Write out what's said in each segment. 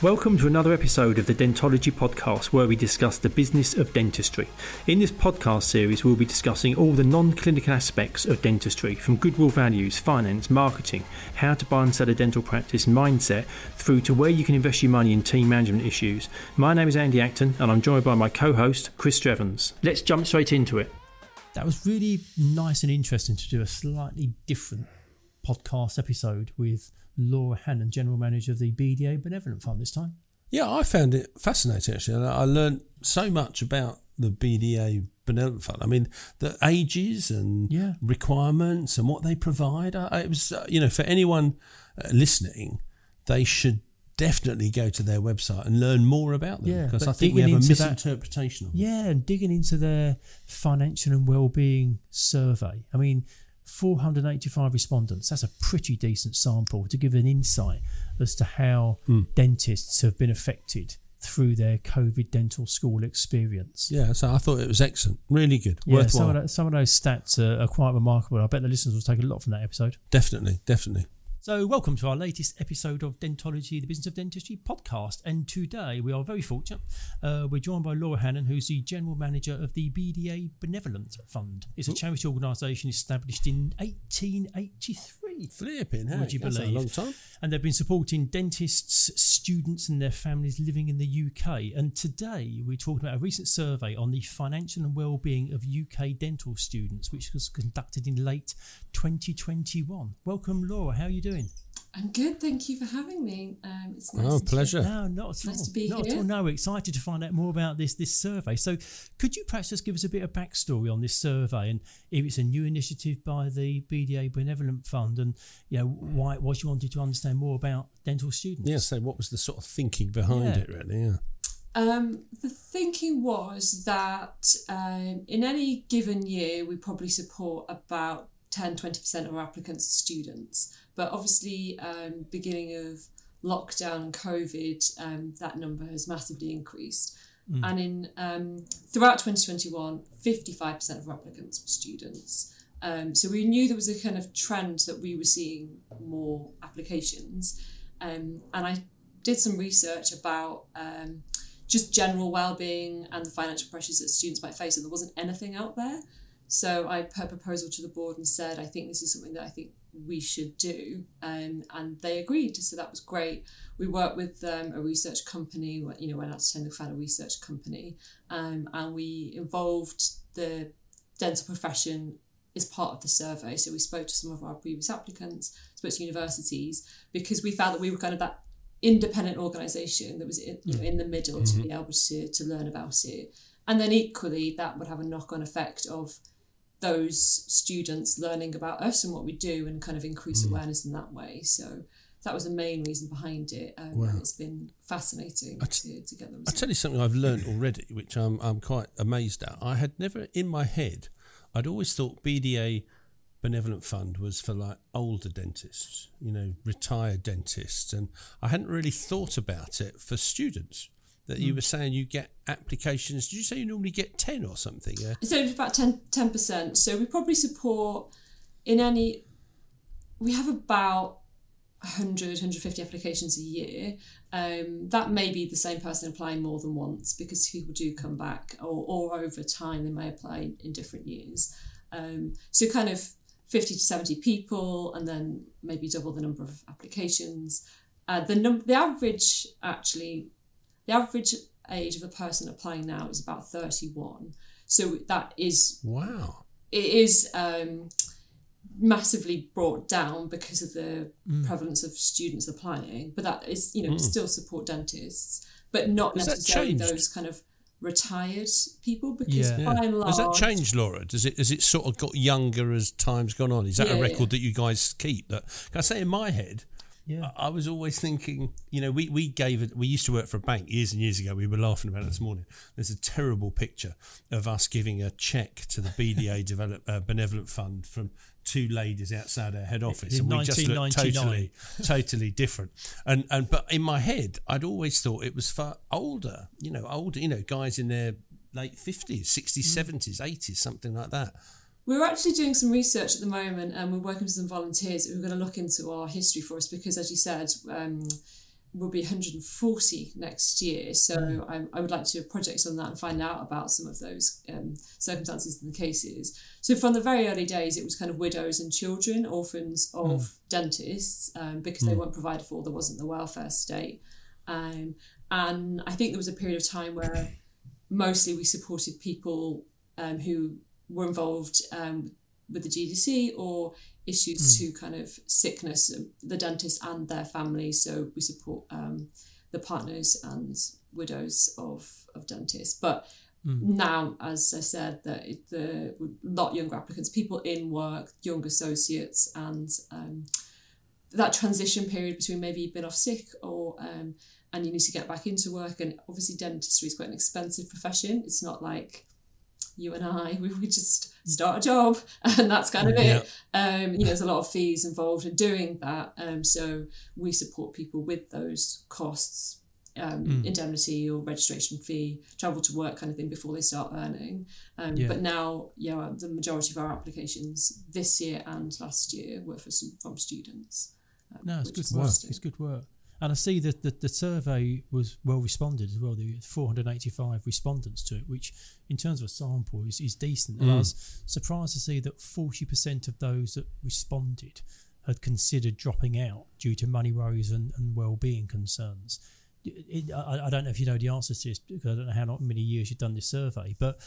Welcome to another episode of the Dentology Podcast, where we discuss the business of dentistry. In this podcast series, we'll be discussing all the non clinical aspects of dentistry from goodwill values, finance, marketing, how to buy and sell a dental practice, mindset, through to where you can invest your money in team management issues. My name is Andy Acton, and I'm joined by my co host, Chris Strevens. Let's jump straight into it. That was really nice and interesting to do a slightly different podcast episode with Laura Hannon, General Manager of the BDA Benevolent Fund this time. Yeah, I found it fascinating actually. I learned so much about the BDA Benevolent Fund. I mean, the ages and Yeah. requirements and what they provide. It was, uh, you know, for anyone uh, listening, they should definitely go to their website and learn more about them Yeah, because I think we have a into that- misinterpretation of them. Yeah, and digging into their financial and well-being survey. I mean, 485 respondents. That's a pretty decent sample to give an insight as to how Hmm. dentists have been affected through their COVID dental school experience. Yeah, so I thought it was excellent, really good, Yeah, worthwhile. some of, that, some of those stats are, are quite remarkable. I bet the listeners will take a lot from that episode. Definitely, definitely. So, welcome to our latest episode of Dentology, the Business of Dentistry podcast. And today we are very fortunate. Uh, we're joined by Laura Hannon, who's the General Manager of the BDA Benevolent Fund. It's a charity organisation established in 1883. Flipping, hey, Would you believe? a long time. And they've been supporting dentists, students, and their families living in the UK. And today we're talking about a recent survey on the financial and well-being of UK dental students, which was conducted in late 2021. Welcome, Laura. How are you doing? I'm good, thank you for having me. Um, it's nice Oh, to- pleasure. No, not at Nice to be not at here. all. No, we're excited to find out more about this this survey. So, could you perhaps just give us a bit of backstory on this survey and if it's a new initiative by the BDA Benevolent Fund and you know why it was you wanted to understand more about dental students? Yeah, so what was the sort of thinking behind Yeah. it, really? Yeah. Um, the thinking was that um, in any given year, we probably support about 10 20% of our applicants are students. But obviously, um, beginning of lockdown and COVID, um, that number has massively increased. And in um, throughout 2021, 55% of applicants were students. Um, so we knew there was a kind of trend that we were seeing more applications. Um, and I did some research about um, just general well-being and the financial pressures that students might face, and there wasn't anything out there. So I put a proposal to the board and said, I think this is something that I think we should do, um, and they agreed. So that was great. We worked with um, a research company, you know, went out to Tenderloin, found a research company, um, and we involved the dental profession as part of the survey. So we spoke to some of our previous applicants, spoke to universities, because we found that we were kind of that independent organisation that was in, you know, in the middle to be able to, to learn about it. And then equally, that would have a knock on effect of those students learning about us and what we do and kind of increase awareness in that way. So that was the main reason behind it. Um, Wow. and It's been fascinating to, to get the I results. tell you something I've learned already, which I'm I'm quite amazed at. I had never in my head, I'd always thought BDA Benevolent Fund was for like older dentists, you know, retired dentists, and I hadn't really thought about it for students. That you were saying you get applications. Did you say you normally get ten or something? Yeah. So it's about 10 percent. So we probably support in any. We have about 100, 150 applications a year. Um, that may be the same person applying more than once because people do come back, or, or over time they may apply in different years. Um, so kind of 50 to 70 people, and then maybe double the number of applications. Uh, the num- the average actually the average age of the person applying now is about 31 so that is Wow. it is um, massively brought down because of the Mm. prevalence of students applying but that is you know still support dentists but not Has necessarily those kind of retired people because Yeah. by and large Has that changed, Laura? Does it has it sort of got younger as time's gone on? Is that Yeah, a record yeah. that you guys keep? That can I say in my head? Yeah. I was always thinking, you know, we, we gave it, we used to work for a bank years and years ago. We were laughing about it this morning. There's a terrible picture of us giving a check to the BDA develop, uh, Benevolent Fund from two ladies outside our head office. In and we just looked totally, totally different. And, and, but in my head, I'd always thought it was for older, you know, older, you know, guys in their late 50s, 60s, 70s, 80s, something like that. We're actually doing some research at the moment and we're working with some volunteers who are going to look into our history for us because, as you said, um, will be 140 next year. So mm. I, I, would like to do a project on that and find out about some of those um, circumstances and the cases. So from the very early days, it was kind of widows and children, orphans of mm. dentists, um, because mm. they weren't provided for. There wasn't the welfare state, um, and I think there was a period of time where mostly we supported people um, who were involved um, with the GDC or issues mm. to kind of sickness, the dentist and their families. So we support um, the partners and widows of, of dentists. But mm. now, as I said, that the lot younger applicants, people in work, young associates, and um, that transition period between maybe you've been off sick or um, and you need to get back into work. And obviously, dentistry is quite an expensive profession. It's not like you and I, we would just start a job and that's kind of it. Um, you know, there's a lot of fees involved in doing that. Um, so we support people with those costs, um, mm. indemnity or registration fee, travel to work kind of thing before they start earning. Um, yeah. But now, yeah, the majority of our applications this year and last year were for some, from students. Um, no, it's good work. It's good work. And I see that the, the survey was well responded as well. There were 485 respondents to it, which in terms of a sample is, is decent. And I mm. was surprised to see that 40% of those that responded had considered dropping out due to money worries and, and well-being concerns. It, I, I, don't know if you know the answers to this because I don't know how many years you've done this survey, but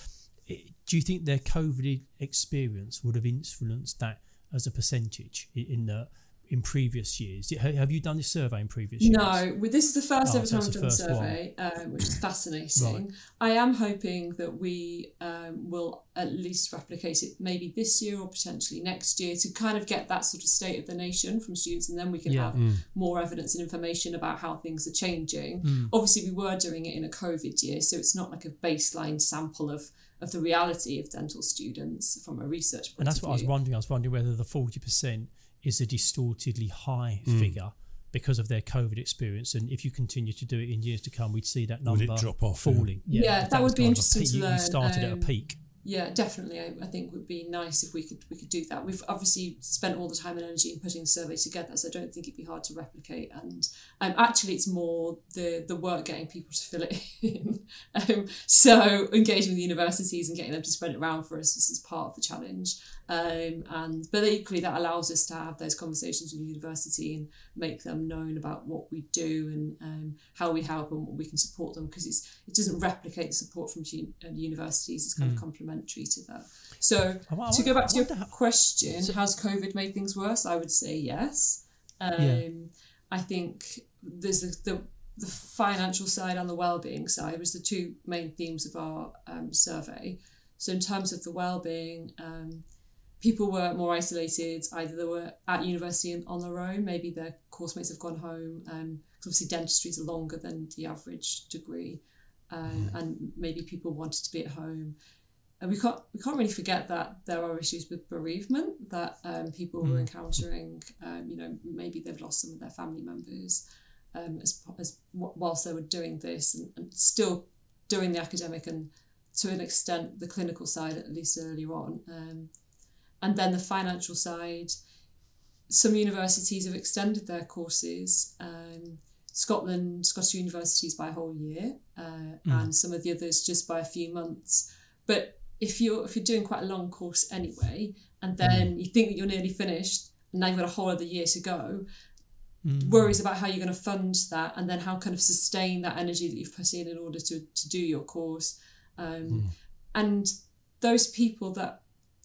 it, do you think their COVID experience would have influenced that as a percentage in that in previous years? Have you done this survey in previous years? No, this is the first oh, ever so time I've done the survey, um, which is fascinating. Right. I am hoping that we um, will at least replicate it maybe this year or potentially next year to kind of get that sort of state of the nation from students, and then we can yeah. have mm. more evidence and information about how things are changing. Mm. Obviously, we were doing it in a COVID year, so it's not like a baseline sample of of the reality of dental students from a research point And that's what I was wondering. I was wondering whether the forty percent is a distortedly high mm. figure because of their COVID experience. And if you continue to do it in years to come, we'd see that number drop off, falling. Yeah, yeah that, that would be interesting to learn. You started um, at a um, peak yeah, definitely. I, I think would be nice if we could we could do that. We've obviously spent all the time and energy in putting the survey together, so I don't think it'd be hard to replicate. And um, actually, it's more the the work getting people to fill it in. um, so engaging with the universities and getting them to spread it around for us is part of the challenge. Um, and but equally, that allows us to have those conversations with the university and make them known about what we do and um, how we help and what we can support them because it's it doesn't replicate the support from uh, universities. It's kind mm. of complementary complementary to that. So to go back to your question, so, has COVID made things worse? I would say yes. Um, yeah. I think there's the, the, the financial side and the well-being side was the two main themes of our um, survey. So in terms of the well-being, um, people were more isolated. Either they were at university and on their own, maybe their course mates have gone home. Um, obviously dentistry is longer than the average degree, um, mm. and maybe people wanted to be at home and we can't we can't really forget that there are issues with bereavement that um, people mm. were encountering. Um, you know, maybe they've lost some of their family members um, as, as whilst they were doing this, and, and still doing the academic and to an extent the clinical side at least earlier on, um, and then the financial side. Some universities have extended their courses. Um, Scotland, Scottish universities by a whole year, uh, mm. and some of the others just by a few months. But if you're if you're doing quite a long course anyway, and then mm. you think that you're nearly finished, and now you've got a whole other year to go, mm. worries about how you're going to fund that, and then how kind of sustain that energy that you've put in in order to to do your course, um, mm. and those people that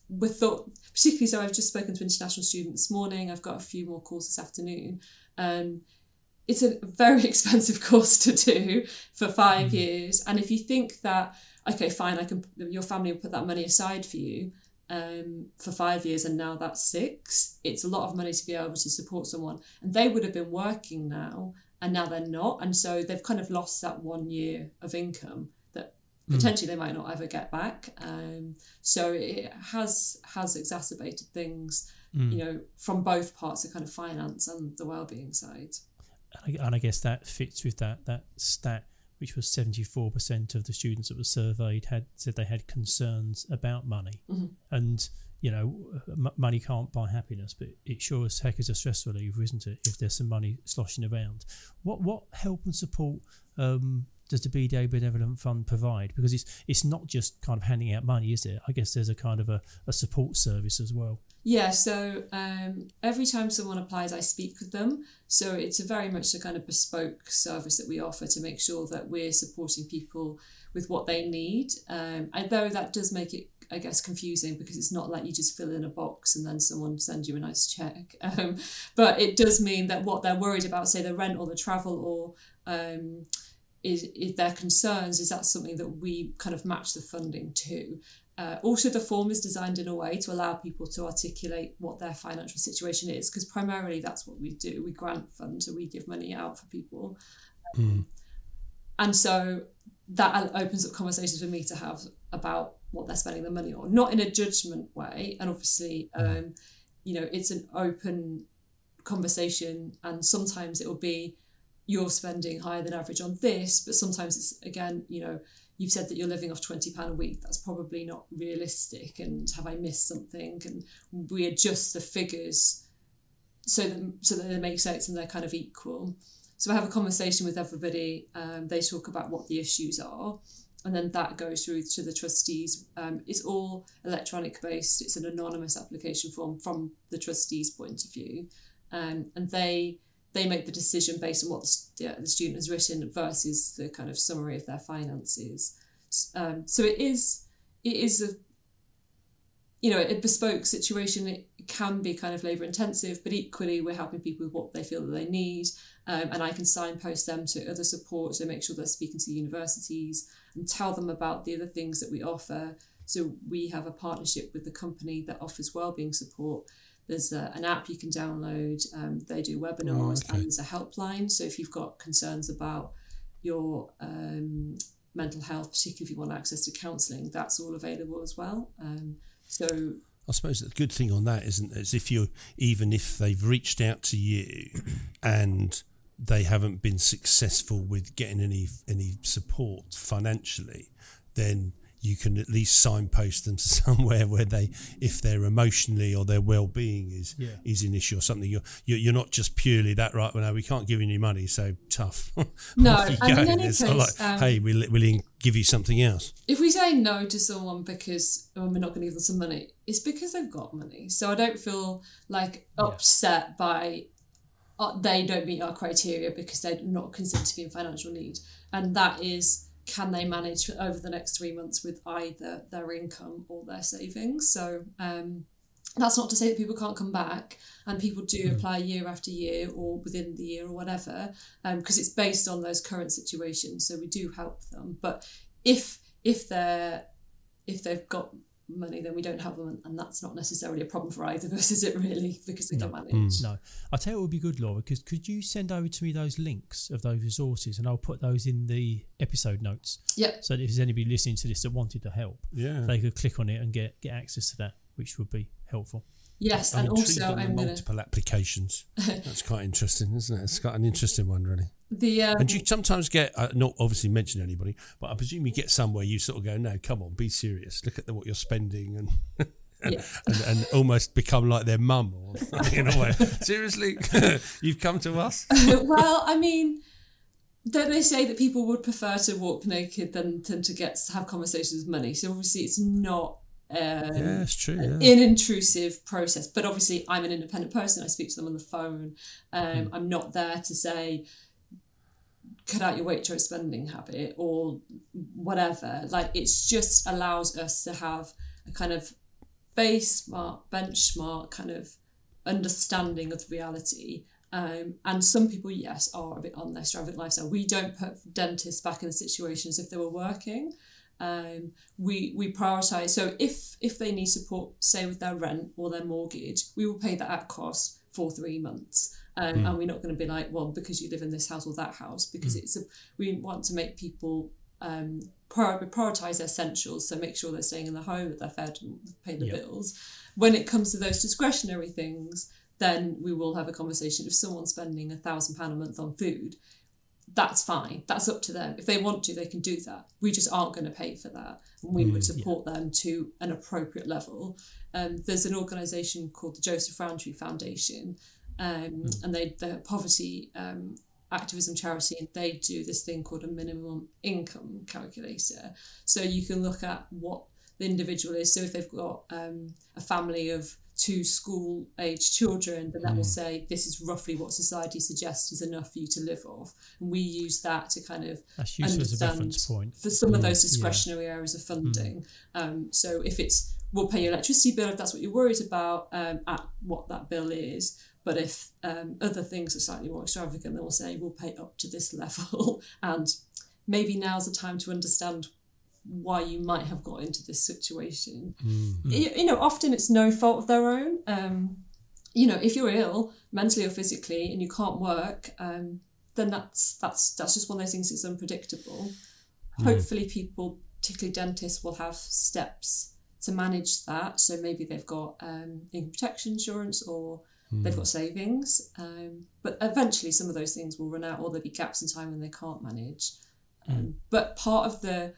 were thought particularly so I've just spoken to international students this morning. I've got a few more calls this afternoon. Um, it's a very expensive course to do for five mm. years, and if you think that okay, fine, I can. Your family will put that money aside for you um, for five years, and now that's six. It's a lot of money to be able to support someone, and they would have been working now, and now they're not, and so they've kind of lost that one year of income. Potentially mm. they might not ever get back. Um, so it has has exacerbated things, mm. you know, from both parts of kind of finance and the well-being side. And I guess that fits with that that stat which was 74% of the students that were surveyed had said they had concerns about money. Mhm. And, you know, m- money can't buy happiness, but it sure as heck is a stress reliever, isn't it, if there's some money sloshing around. What what help and support um, does the BDA Benevolent Fund provide? Because it's it's not just kind of handing out money, is it? I guess there's a kind of a, a support service as well. Yeah, so um, every time someone applies, I speak with them. So it's very much a kind of bespoke service that we offer to make sure that we're supporting people with what they need. Um, although that does make it, I guess, confusing because it's not like you just fill in a box and then someone sends you a nice check. Um, but it does mean that what they're worried about, say the rent or the travel or um, is, is their concerns, is that something that we kind of match the funding to. Uh, also, the form is designed in a way to allow people to articulate what their financial situation is, because primarily that's what we do. We grant funds, so we give money out for people. And so that opens up conversations for me to have about what they're spending the money on, not in a judgment way. And obviously, um, you know, it's an open conversation, and sometimes it will be you're spending higher than average on this, but sometimes it's again, you know, you've said that you're living off twenty pound a week. That's probably not realistic, and have I missed something? And we adjust the figures so that so that they make sense and they're kind of equal. So I have a conversation with everybody. Um, they talk about what the issues are, and then that goes through to the trustees. Um, it's all electronic based. It's an anonymous application form from the trustees' point of view, um, and they they make the decision based on what the, st- the student has written versus the kind of summary of their finances. Um, so it is it is a you know a bespoke situation. It can be kind of labour intensive, but equally we're helping people with what they feel that they need, um, and I can signpost them to other support to make sure they're speaking to universities and tell them about the other things that we offer. So we have a partnership with the company that offers wellbeing support. There's a, an app you can download. Um, they do webinars okay. and there's a helpline. So if you've got concerns about your um, mental health, particularly if you want access to counselling, that's all available as well. Um, so I suppose the good thing on that isn't is if you even if they've reached out to you and they haven't been successful with getting any any support financially, then you can at least signpost them to somewhere where they, if they're emotionally or their well-being is Yeah. is an issue or something, you're you're you're not just purely that right. Well, no, we can't give you any money, so tough. No, and in any It's case, like, um, hey, we'll we'll give you something else. if we say no to someone because oh, we're not going to give them some money, it's because they've got money. So I don't feel like upset by uh, they don't meet our criteria because they're not considered to be in financial need, and that is can they manage over the next three months with either their income or their savings. So um, that's not to say that people can't come back and people do apply year after year or within the year or whatever because it's based on those current situations so we do help them but if if they're if they've got money then we don't have them and, and that's not necessarily a problem for either of us is it really because they can manage mm. No, I tell you, it would be good, Laura. Because could you send over to me those links of those resources, and I'll put those in the episode notes. yeah So that if there's anybody listening to this that wanted to help, Yeah. they could click on it and get get access to that, which would be helpful. yes I'm and also i'm gonna multiple applications. That's quite interesting, isn't it? It's got an interesting one, really. The um, And you sometimes get, uh, not obviously mention anybody, but I presume you get somewhere you sort of go, no, come on, be serious. Look at the, what you're spending and, and, Yeah. and, and almost become like their mum or in a way. Seriously? You've come to us? well, I mean, don't they say that people would prefer to walk naked than, than to get to have conversations with money? So obviously, it's not um, Yeah, it's true. Yeah. an intrusive process. But obviously, I'm an independent person. I speak to them on the phone. Um, I'm not there to say, cut out your Waitrose spending habit or whatever. Like, it's just allows us to have a kind of base mark, benchmark kind of understanding of reality. Um, and some people, yes, are a bit on their extravagant lifestyle. We don't put dentists back in the situation as if they were working. Um, we we prioritise. So if if they need support, say with their rent or their mortgage, we will pay that at cost for three months. Um, And we're not going to be like, well, because you live in this house or that house, because it's a, we want to make people um, prior- prioritise their essentials. So make sure they're staying in the home, that they're fed, and pay the Yeah. bills. When it comes to those discretionary things, then we will have a conversation. If someone's spending a thousand pound a month on food, that's fine. That's up to them. If they want to, they can do that. We just aren't going to pay for that. And we would support them to an appropriate level. Um, there's an organisation called the Joseph Rowntree Foundation, um, and they the poverty um, activism charity, and they do this thing called a minimum income calculator. So you can look at what the individual is. So if they've got um, a family of two school age children, then that will say this is roughly what society suggests is enough for you to live off. And we use that to kind of That's as a understand point. for some of those discretionary areas of funding. Um, so if it's we'll pay your electricity bill if that's what you're worried about um, at what that bill is. But if um, other things are slightly more extravagant, then we'll say we'll pay up to this level. and maybe now's the time to understand why you might have got into this situation. You, you know, often it's no fault of their own. Um, you know, if you're ill, mentally or physically, and you can't work, um, then that's that's that's just one of those things that's unpredictable. Hopefully, people, particularly dentists, will have steps to manage that. So maybe they've got um, income protection insurance or they've got savings. Um, but eventually, some of those things will run out, or there'll be gaps in time when they can't manage. Um, But part of the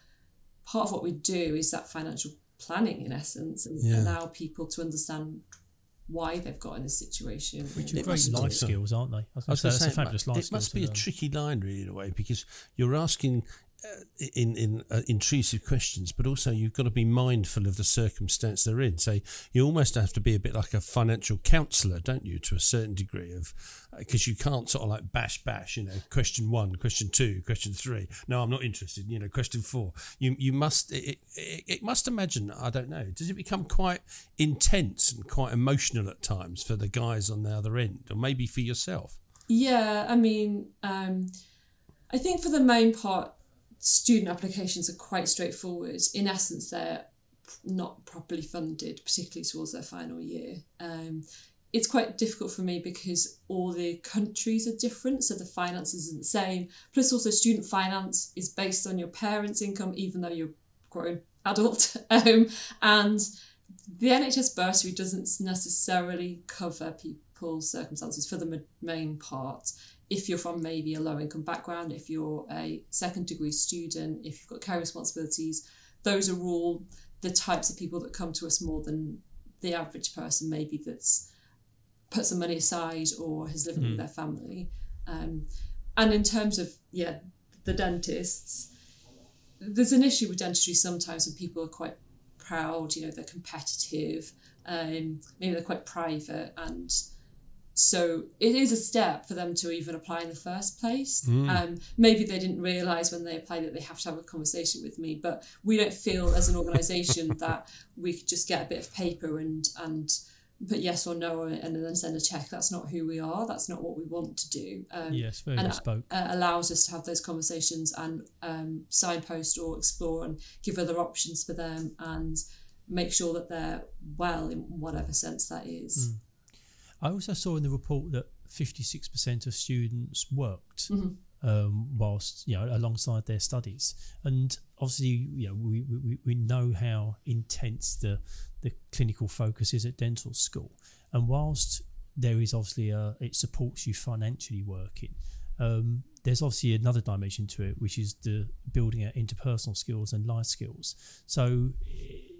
part of what we do is that financial planning, in essence, and Yeah. allow people to understand why they've got in this situation. Which are It great must- life skills, aren't they? I was gonna gonna say, that's a fabulous it life must- skill It must be a tricky line, really, in a way, because you're asking uh, in in uh, intrusive questions, but also you've got to be mindful of the circumstance they're in. So you almost have to be a bit like a financial counsellor, don't you, to a certain degree of because you can't sort of like bash bash. You know, question one, question two, question three. No, I'm not interested. You know, question four. You you must it, it, it must imagine. I don't know. Does it become quite intense and quite emotional at times for the guys on the other end, or maybe for yourself? Yeah, I mean, um, I think for the main part, student applications are quite straightforward. In essence, they're not properly funded, particularly towards their final year. Um, it's quite difficult for me because all the countries are different, so the finances isn't the same. Plus, also, student finance is based on your parents' income, even though you're grown adult. um, and the NHS bursary doesn't necessarily cover people's circumstances for the main part. If you're from maybe a low income background, if you're a second degree student, if you've got care responsibilities, those are all the types of people that come to us more than the average person, maybe that's put some money aside or has lived with their family. Um, and in terms of, yeah, the dentists, there's an issue with dentistry sometimes when people are quite proud, you know, they're competitive, um, maybe they're quite private, and so it is a step for them to even apply in the first place. Um, maybe they didn't realise when they applied that they have to have a conversation with me, but we don't feel as an organisation that we could just get a bit of paper and and put yes or no and then send a check. That's not who we are. That's not what we want to do. Um, Yes, very and bespoke. uh, allows us to have those conversations and um, signpost or explore and give other options for them and make sure that they're well in whatever sense that is. I also saw in the report that 56% of students worked Mm-hmm. um, whilst, you know, alongside their studies. And obviously, you know, we, we, we know how intense the, the clinical focus is at dental school. And whilst there is obviously a, it supports you financially working, um, there's obviously another dimension to it, which is the building out interpersonal skills and life skills. So it,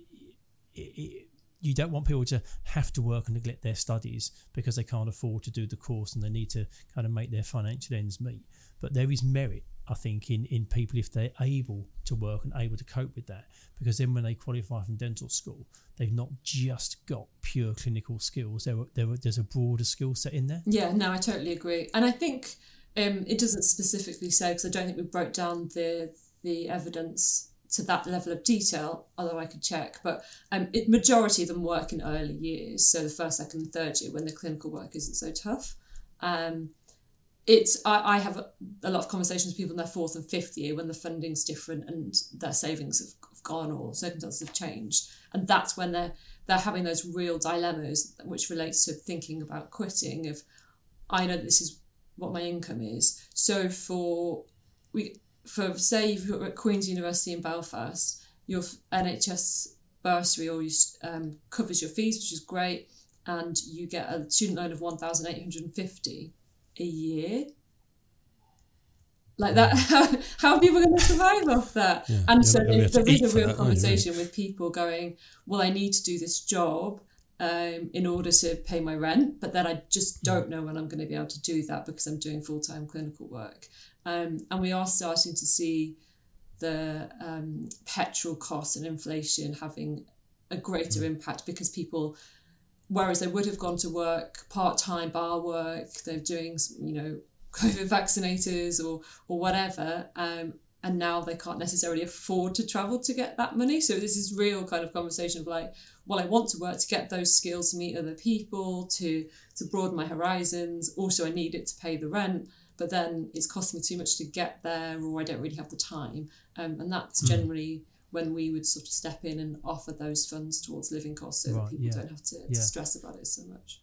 it, you don't want people to have to work and neglect their studies because they can't afford to do the course and they need to kind of make their financial ends meet. But there is merit, I think, in, in people if they're able to work and able to cope with that. Because then when they qualify from dental school, they've not just got pure clinical skills. There, there, there's a broader skill set in there. Yeah, no, I totally agree. And I think um, it doesn't specifically say, because I don't think we broke down the, the evidence to that level of detail, although I could check. But um, it, majority of them work in early years, so the first, second, and third year when the clinical work isn't so tough. Um, it's I, I have a, lot of conversations with people in their fourth and fifth year when the funding's different and their savings have, have gone or circumstances have changed, and that's when they're they're having those real dilemmas, which relates to thinking about quitting. Of I know that this is what my income is, so for we for say you're at Queen's University in Belfast, your NHS bursary always um, covers your fees, which is great, and you get a student loan of one thousand eight hundred and fifty a year. Like that, how, how are people going to survive off that? Yeah, and so there is a real that, conversation with people going, well, I need to do this job um, in order to pay my rent, but then I just don't know when I'm going to be able to do that because I'm doing full time clinical work. Um, and we are starting to see the um, petrol costs and inflation having a greater impact because people, whereas they would have gone to work part time bar work, they're doing you know COVID vaccinators or or whatever, um, and now they can't necessarily afford to travel to get that money. So this is real kind of conversation of like, well, I want to work to get those skills to meet other people, to to broaden my horizons. Also, I need it to pay the rent, but then it's costing me too much to get there, or I don't really have the time. Um, and that's generally when we would sort of step in and offer those funds towards living costs, so Right, that people yeah, don't have to, yeah. to stress about it so much.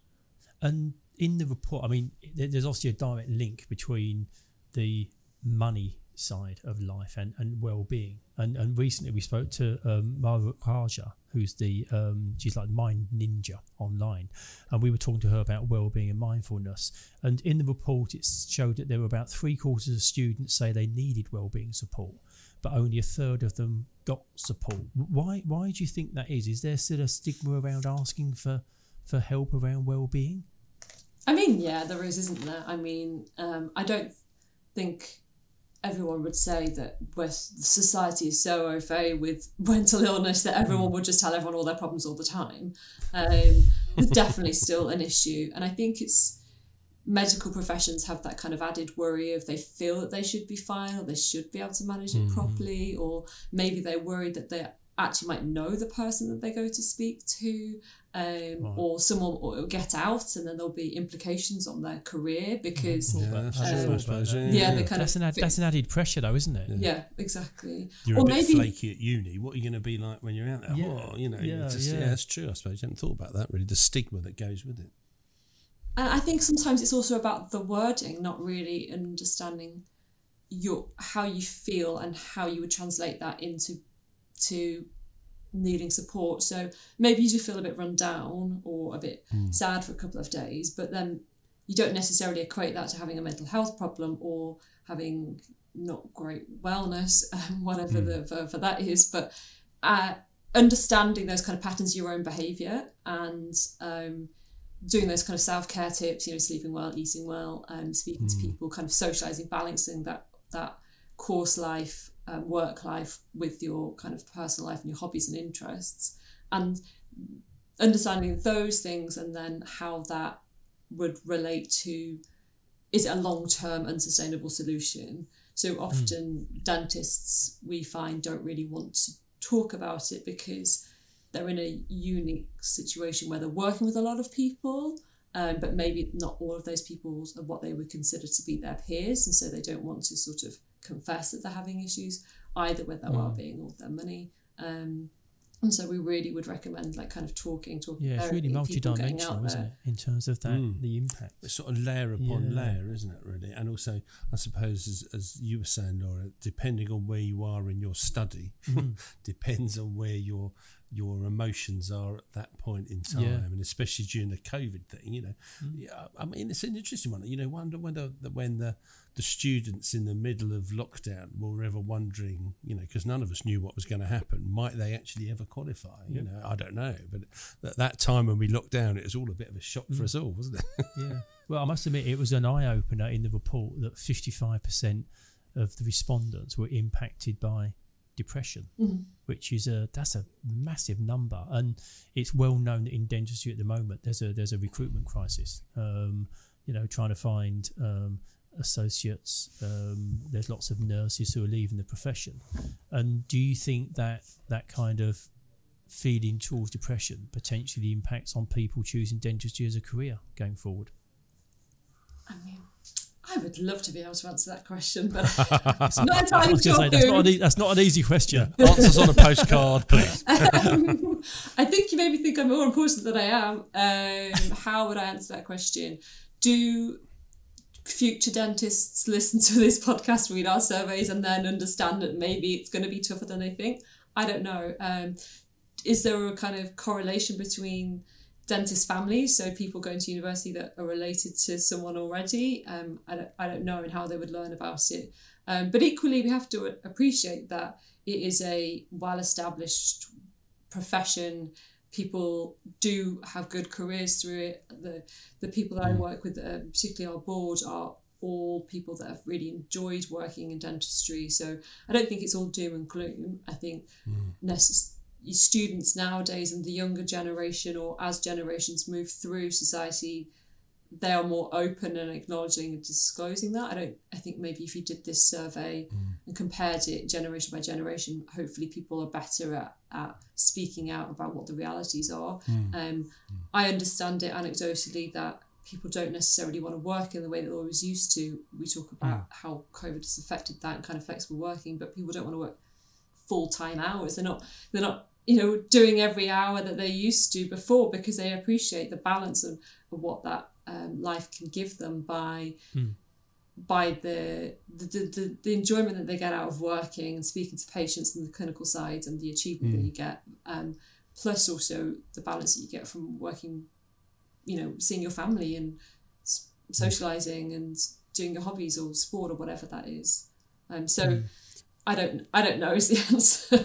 And in the report, I mean, there's obviously a direct link between the money side of life and, and well-being. And and recently we spoke to um, Kaja, who's the um, she's like mind ninja online, and we were talking to her about well-being and mindfulness. And in the report, it showed that there were about three quarters of students say they needed well-being support, but only a third of them got support. Why why do you think that is? Is there still a stigma around asking for for help around well-being? I mean, yeah, there is, isn't there? I mean, um, I don't think everyone would say that with society is so au fait with mental illness that everyone would just tell everyone all their problems all the time. Um, there's definitely still an issue, and I think it's medical professions have that kind of added worry of they feel that they should be fine or they should be able to manage it properly, or maybe they're worried that they actually might know the person that they go to speak to, um, or someone will get out and then there'll be implications on their career because Yeah, that's I I suppose. Yeah, yeah, yeah. kind That's of an ad, that's an added pressure, though, isn't it? yeah, exactly. You're or a bit maybe flaky at uni. What are you going to be like when you're out there? Yeah, Oh, you know, yeah, just, yeah. yeah. that's true. I suppose you hadn't thought about that really. The stigma that goes with it. And I think sometimes it's also about the wording, not really understanding your how you feel and how you would translate that into to needing support. So maybe you do feel a bit run down or a bit sad for a couple of days, but then you don't necessarily equate that to having a mental health problem or having not great wellness, um, whatever the for, for that is. But uh, understanding those kind of patterns of your own behaviour and um, doing those kind of self care tips, you know, sleeping well, eating well, um, speaking to people, kind of socializing, balancing that that course life, um, work life with your kind of personal life and your hobbies and interests, and understanding those things, and then how that would relate to is it a long term unsustainable solution? So often dentists we find don't really want to talk about it because they're in a unique situation where they're working with a lot of people, um, but maybe not all of those people are what they would consider to be their peers, and so they don't want to sort of confess that they're having issues either with their well-being or their money. Um, and so we really would recommend like kind of talking, talking. Yeah, it's really therapy, people getting multidimensional, isn't it, in terms of that Mm. the impact. It's sort of layer upon Yeah. layer, isn't it? Really, and also, I suppose, as, as you were saying, Laura, depending on where you are in your study, depends on where your your emotions are at that point in time, Yeah. and especially during the COVID thing. You know, mm. yeah, I mean, it's an interesting one. You know, wonder wonder that when the the students in the middle of lockdown were ever wondering, you know, because none of us knew what was going to happen, might they actually ever qualify? You know, I don't know, but at that time when we locked down, it was all a bit of a shock for mm. us all, wasn't it? Yeah. Well, I must admit, it was an eye opener in the report that 55% of the respondents were impacted by depression, which is a that's a massive number, and it's well known that in dentistry at the moment there's a there's a recruitment crisis. Um, you know, trying to find um, associates. Um, there's lots of nurses who are leaving the profession, and do you think that that kind of feeding towards depression potentially impacts on people choosing dentistry as a career going forward? I mean, I would love to be able to answer that question, but it's not entirely I was going to say that's not, an, that's not an easy question. Answers on a postcard, please. I think you maybe think I'm more important than I am. Um, how would I answer that question? Do future dentists listen to this podcast, read our surveys, and then understand that maybe it's going to be tougher than they think? I don't know. Um, is there a kind of correlation between dentist families, so people going to university that are related to someone already? Um, I, don't, I don't know, and how they would learn about it. Um, but equally, we have to appreciate that it is a well established profession. People do have good careers through it. The the people that I work with, uh, particularly our board, are all people that have really enjoyed working in dentistry. So I don't think it's all doom and gloom. I think Mm. necess- students nowadays and the younger generation, or as generations move through society, they are more open and acknowledging and disclosing that. I don't. I think maybe if you did this survey mm. and compared it generation by generation, hopefully people are better at, at speaking out about what the realities are. Mm. Um, mm. I understand it anecdotally that people don't necessarily want to work in the way that they always used to. We talk about how COVID has affected that and kind of flexible working, but people don't want to work full time hours. They're not. They're not. You know, doing every hour that they used to before because they appreciate the balance of, of what that um, life can give them by by the the, the the enjoyment that they get out of working and speaking to patients and the clinical side and the achievement that you get, um, plus also the balance that you get from working, you know, seeing your family and s- socializing and doing your hobbies or sport or whatever that is. Um, so I don't I don't know is the answer.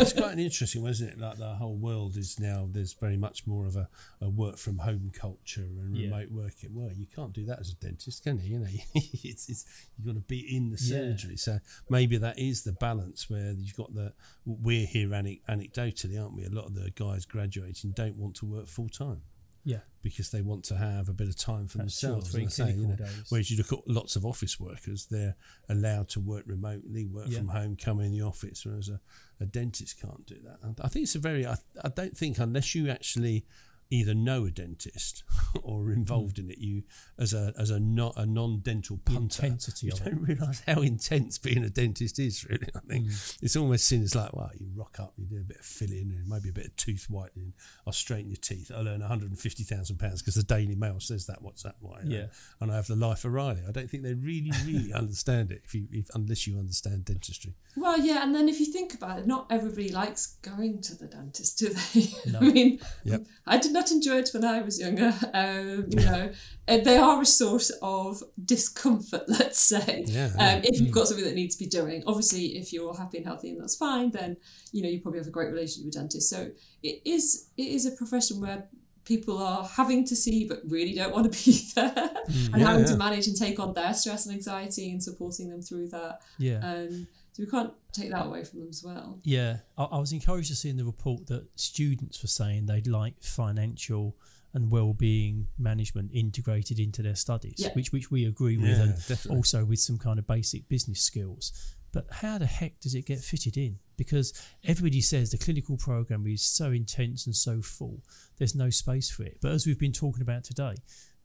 it's quite an interesting one, isn't it? Like the whole world is now there's very much more of a, a work from home culture and Yeah. remote working. Well, you can't do that as a dentist, can you? You know, it's, it's you've got to be in the Yeah. surgery. So maybe that is the balance where you've got the. We're here anecdotally, aren't we? A lot of the guys graduating don't want to work full time Yeah. because they want to have a bit of time for That's two or themselves. three you know, days. Whereas you look at lots of office workers, they're allowed to work remotely, work Yeah. from home, come in the office, whereas a, a dentist can't do that. And I think it's a very, I, I don't think unless you actually either know a dentist or are involved in it, you as a as a not a non-dental The punter, intensity you don't realise how intense being a dentist is. Really, I think Mm. it's almost seen as like, well, you rock up, you do a bit of filling and maybe a bit of tooth whitening. I'll straighten your teeth. I'll earn one hundred and fifty thousand pounds because the Daily Mail says that. What's that? Why? Yeah. and I have the life of Riley. I don't think they really, really understand it if you, if, unless you understand dentistry. Well, yeah, and then if you think about it, not everybody likes going to the dentist, do they? No. I mean, Yep. I did not enjoy it when I was younger. Um, you know, they are a source of discomfort, let's say. Yeah, Um, if you've got something that needs to be doing, obviously, if you're happy and healthy and that's fine, then you know you probably have a great relationship with dentists. So it is it is a profession where people are having to see but really don't want to be there and Yeah, having yeah. to manage and take on their stress and anxiety and supporting them through that. Yeah. Um, so we can't take that away from them as well. Yeah, I, I was encouraged to see in the report that students were saying they'd like financial and well-being management integrated into their studies, Yeah. which which we agree with, Yeah, and definitely. also with some kind of basic business skills. But how the heck does it get fitted in? Because everybody says the clinical program is so intense and so full, there's no space for it. But as we've been talking about today,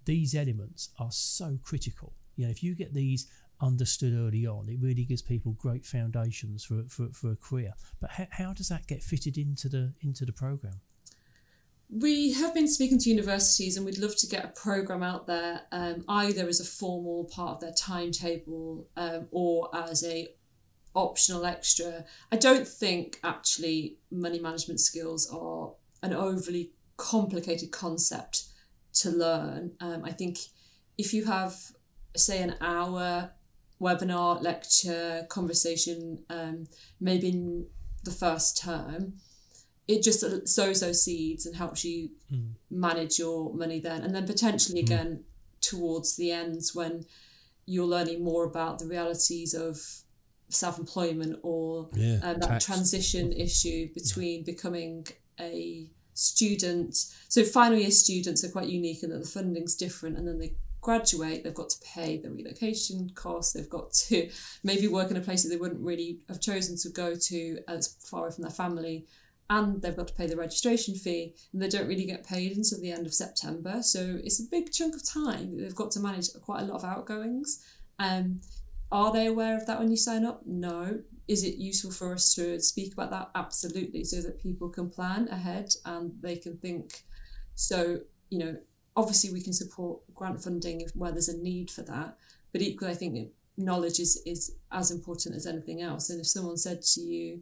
these elements are so critical. You know, if you get these understood early on, it really gives people great foundations for for, for a career. But how, how does that get fitted into the into the program? We have been speaking to universities and we'd love to get a programme out there, um, either as a formal part of their timetable um, or as a optional extra. I don't think actually money management skills are an overly complicated concept to learn. Um, I think if you have, say, an hour webinar, lecture, conversation, um, maybe in the first term, it just sows those seeds and helps you manage your money then. And then potentially again towards the ends when you're learning more about the realities of self-employment or Yeah, um, that tax. transition issue between becoming a student. So final year students are quite unique in that the funding's different, and then they graduate, they've got to pay the relocation costs. They've got to maybe work in a place that they wouldn't really have chosen to go to as far away from their family. And they've got to pay the registration fee, and they don't really get paid until the end of September. So it's a big chunk of time. They've got to manage quite a lot of outgoings. Um, are they aware of that when you sign up? No. Is it useful for us to speak about that? Absolutely, so that people can plan ahead and they can think. So, you know, obviously we can support grant funding if, where there's a need for that, but equally, I think knowledge is, is as important as anything else. And if someone said to you,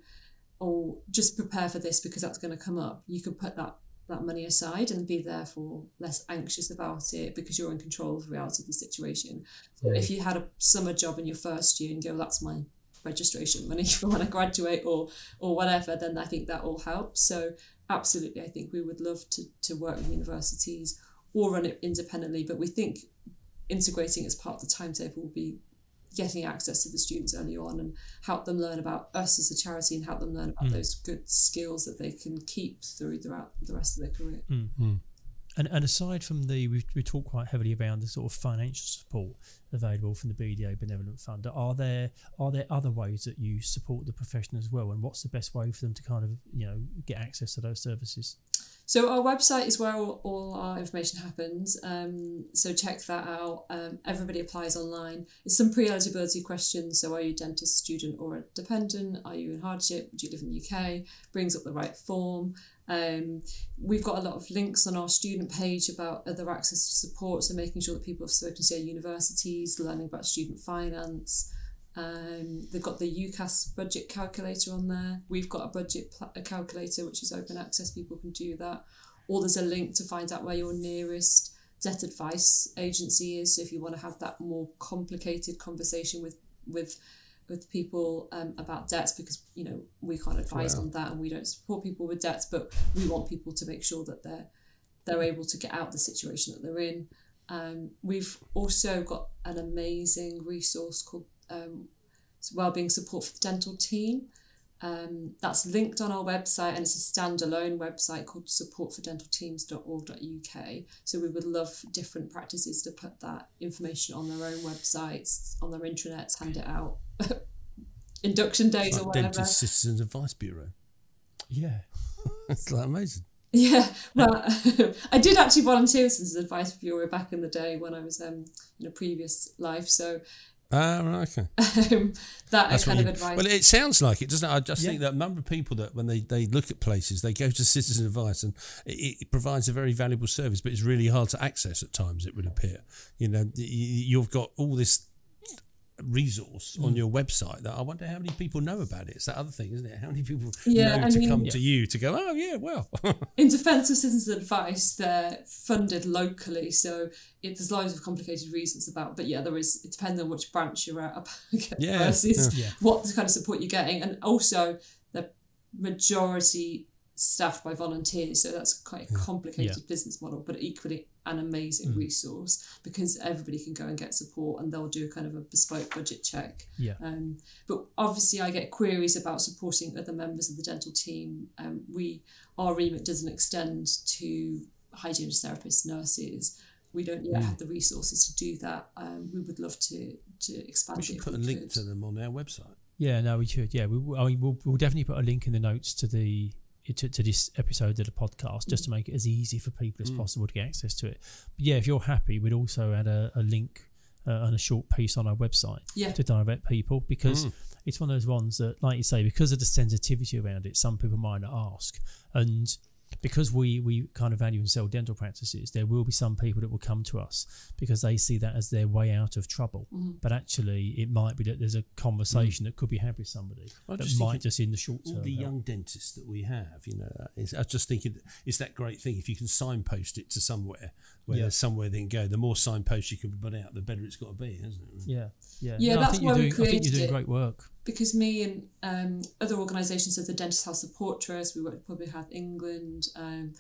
oh, just prepare for this because that's going to come up, you could put that that money aside and be therefore less anxious about it because you're in control of the reality of the situation. So if you had a summer job in your first year and go, that's my registration money for when I graduate or or whatever, then I think that all helps. So absolutely, I think we would love to to work with universities or run it independently, but we think integrating as part of the timetable will be getting access to the students early on and help them learn about us as a charity and help them learn about mm. those good skills that they can keep through throughout the rest of their career. Mm-hmm. And, and aside from the, we we talk quite heavily around the sort of financial support available from the BDA Benevolent Fund. Are there are there other ways that you support the profession as well? And what's the best way for them to kind of you know get access to those services? So our website is where all, all our information happens. Um, so check that out. Um, everybody applies online. It's some pre-eligibility questions. So are you a dentist student or a dependent? Are you in hardship? Do you live in the UK? Brings up the right form. Um, we've got a lot of links on our student page about other access to support. So making sure that people have spoken to their universities, learning about student finance. Um, they've got the UCAS budget calculator on there. We've got a budget pl- a calculator which is open access. People can do that. Or there's a link to find out where your nearest debt advice agency is. So if you want to have that more complicated conversation with with with people um, about debts, because you know we can't advise wow. on that and we don't support people with debts, but we want people to make sure that they're they're able to get out the situation that they're in. Um, we've also got an amazing resource called um, wellbeing support for the dental team. Um, that's linked on our website and it's a standalone website called supportfordentalteams.org.uk. So we would love different practices to put that information on their own websites, on their intranets, hand it out. Induction days like or whatever. Dentist Citizens Advice Bureau. Yeah. it's like amazing. Yeah, well, I did actually volunteer with Citizens Advice Bureau back in the day when I was um, in a previous life. So Ah, right, okay. um, that That's kind of you, advice. Well, it sounds like it, doesn't it? I just yeah. think that a number of people that when they, they look at places, they go to citizen advice and it, it, provides a very valuable service, but it's really hard to access at times, it would appear. You know, you've got all this resource mm. on your website that I wonder how many people know about it. It's that other thing, isn't it? How many people yeah, know I to mean, come yeah. to you to go, oh, yeah, well. in defence of citizens advice, they're funded locally. So it, there's loads of complicated reasons about, but yeah, there is, it depends on which branch you're at yeah, versus yeah. what kind of support you're getting. And also, the majority staffed by volunteers. So that's quite a complicated yeah. business model, but equally an amazing mm. resource because everybody can go and get support and they'll do kind of a bespoke budget check. Yeah. Um, but obviously, I get queries about supporting other members of the dental team. Um, we our remit doesn't extend to hygienists, therapists, nurses. We don't yet mm. have the resources to do that. Um, we would love to to expand. We should put we a link to them on our website. Yeah, no, we should. Yeah, we, I mean, we'll, we'll definitely put a link in the notes to the to, to this episode of the podcast just to make it as easy for people as mm. possible to get access to it. But yeah, if you're happy, we'd also add a, a link uh, and a short piece on our website yeah. to direct people because mm. it's one of those ones that, like you say, because of the sensitivity around it, some people might not ask. And because we we kind of value and sell dental practices, there will be some people that will come to us because they see that as their way out of trouble. Mm-hmm. But actually, it might be that there's a conversation mm. that could be had with somebody I that just might just in the short term. All the young dentists that we have, you know, is, I was just thinking it's that great thing if you can signpost it to somewhere where yeah. there's somewhere they can go. The more signposts you can put out, the better it's got to be, isn't it? Yeah, yeah, yeah. No, that's why we created I think you're doing it. great work because me and um, other organisations, so the Dentist Health Support Trust, we work with Public Health England, um,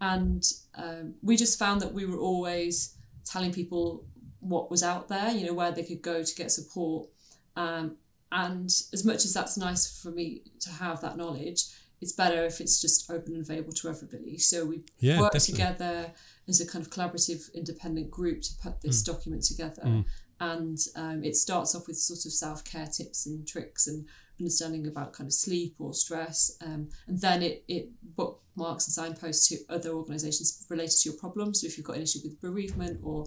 and um, we just found that we were always telling people what was out there, you know, where they could go to get support. Um, and as much as that's nice for me to have that knowledge, it's better if it's just open and available to everybody. So we yeah, work definitely. together as a kind of collaborative independent group to put this mm. document together. Mm and um, it starts off with sort of self-care tips and tricks and understanding about kind of sleep or stress um, and then it, it bookmarks and signposts to other organisations related to your problem so if you've got an issue with bereavement or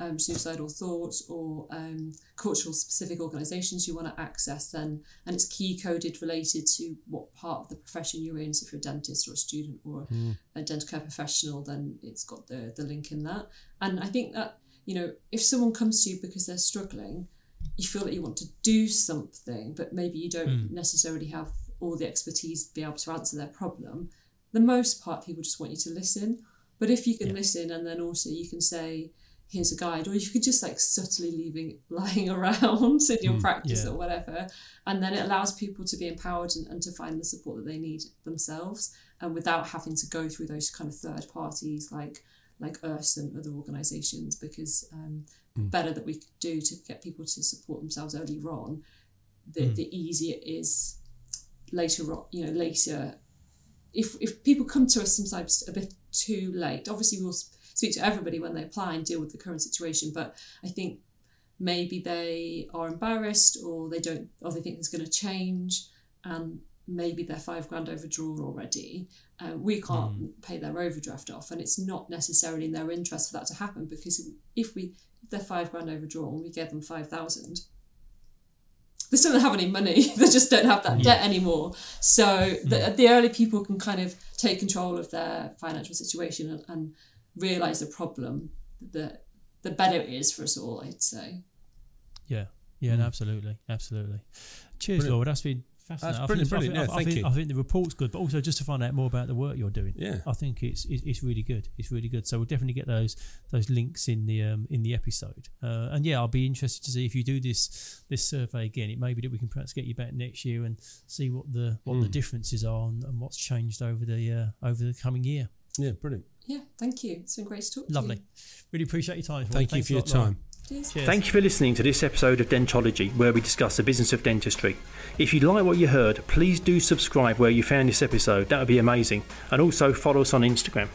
um, suicidal thoughts or um, cultural specific organisations you want to access then and it's key coded related to what part of the profession you're in. So if you're a dentist or a student or mm. a dental care professional then it's got the, the link in that. And I think that you know, if someone comes to you because they're struggling, you feel that you want to do something, but maybe you don't mm. necessarily have all the expertise to be able to answer their problem. the most part, people just want you to listen. But if you can Yeah. listen and then also you can say, here's a guide, or you could just like subtly leaving lying around in your practice yeah. or whatever. And then it allows people to be empowered and, and to find the support that they need themselves and without having to go through those kind of third parties like like us and other organisations because um, better that we could do to get people to support themselves earlier on, the, the easier it is later on, you know, later if if people come to us sometimes a bit too late, obviously we'll speak to everybody when they apply and deal with the current situation. But I think maybe they are embarrassed or they don't or they think it's going to change and maybe they're five grand overdrawn already. Uh, we can't hmm. pay their overdraft off, and it's not necessarily in their interest for that to happen because if we if they're five grand overdrawn, we give them five thousand they still don't have any money. they just don't have that hmm. debt anymore. So the, hmm. the early people can kind of take control of their financial situation and, and realize the problem. The the better it is for us all, I'd say. Yeah, yeah, no, absolutely, absolutely. Cheers, Brilliant. Lord. That's been fascinating. I brilliant, think, brilliant. I Yeah, think, thank I think, you. I think the report's good, but also just to find out more about the work you're doing. Yeah. I think it's it's, it's really good. It's really good. So we'll definitely get those those links in the um, in the episode. Uh, and yeah, I'll be interested to see if you do this this survey again. It may be that we can perhaps get you back next year and see what the what Hmm. the differences are and, and what's changed over the uh, over the coming year. Yeah, brilliant. Yeah, thank you. It's been great to talk to Lovely. Really appreciate your time. Thank you for your lot, time. Cheers. Cheers. Thank you for listening to this episode of Dentology, where we discuss the business of dentistry. If you like what you heard, please do subscribe where you found this episode. That would be amazing. And also follow us on Instagram.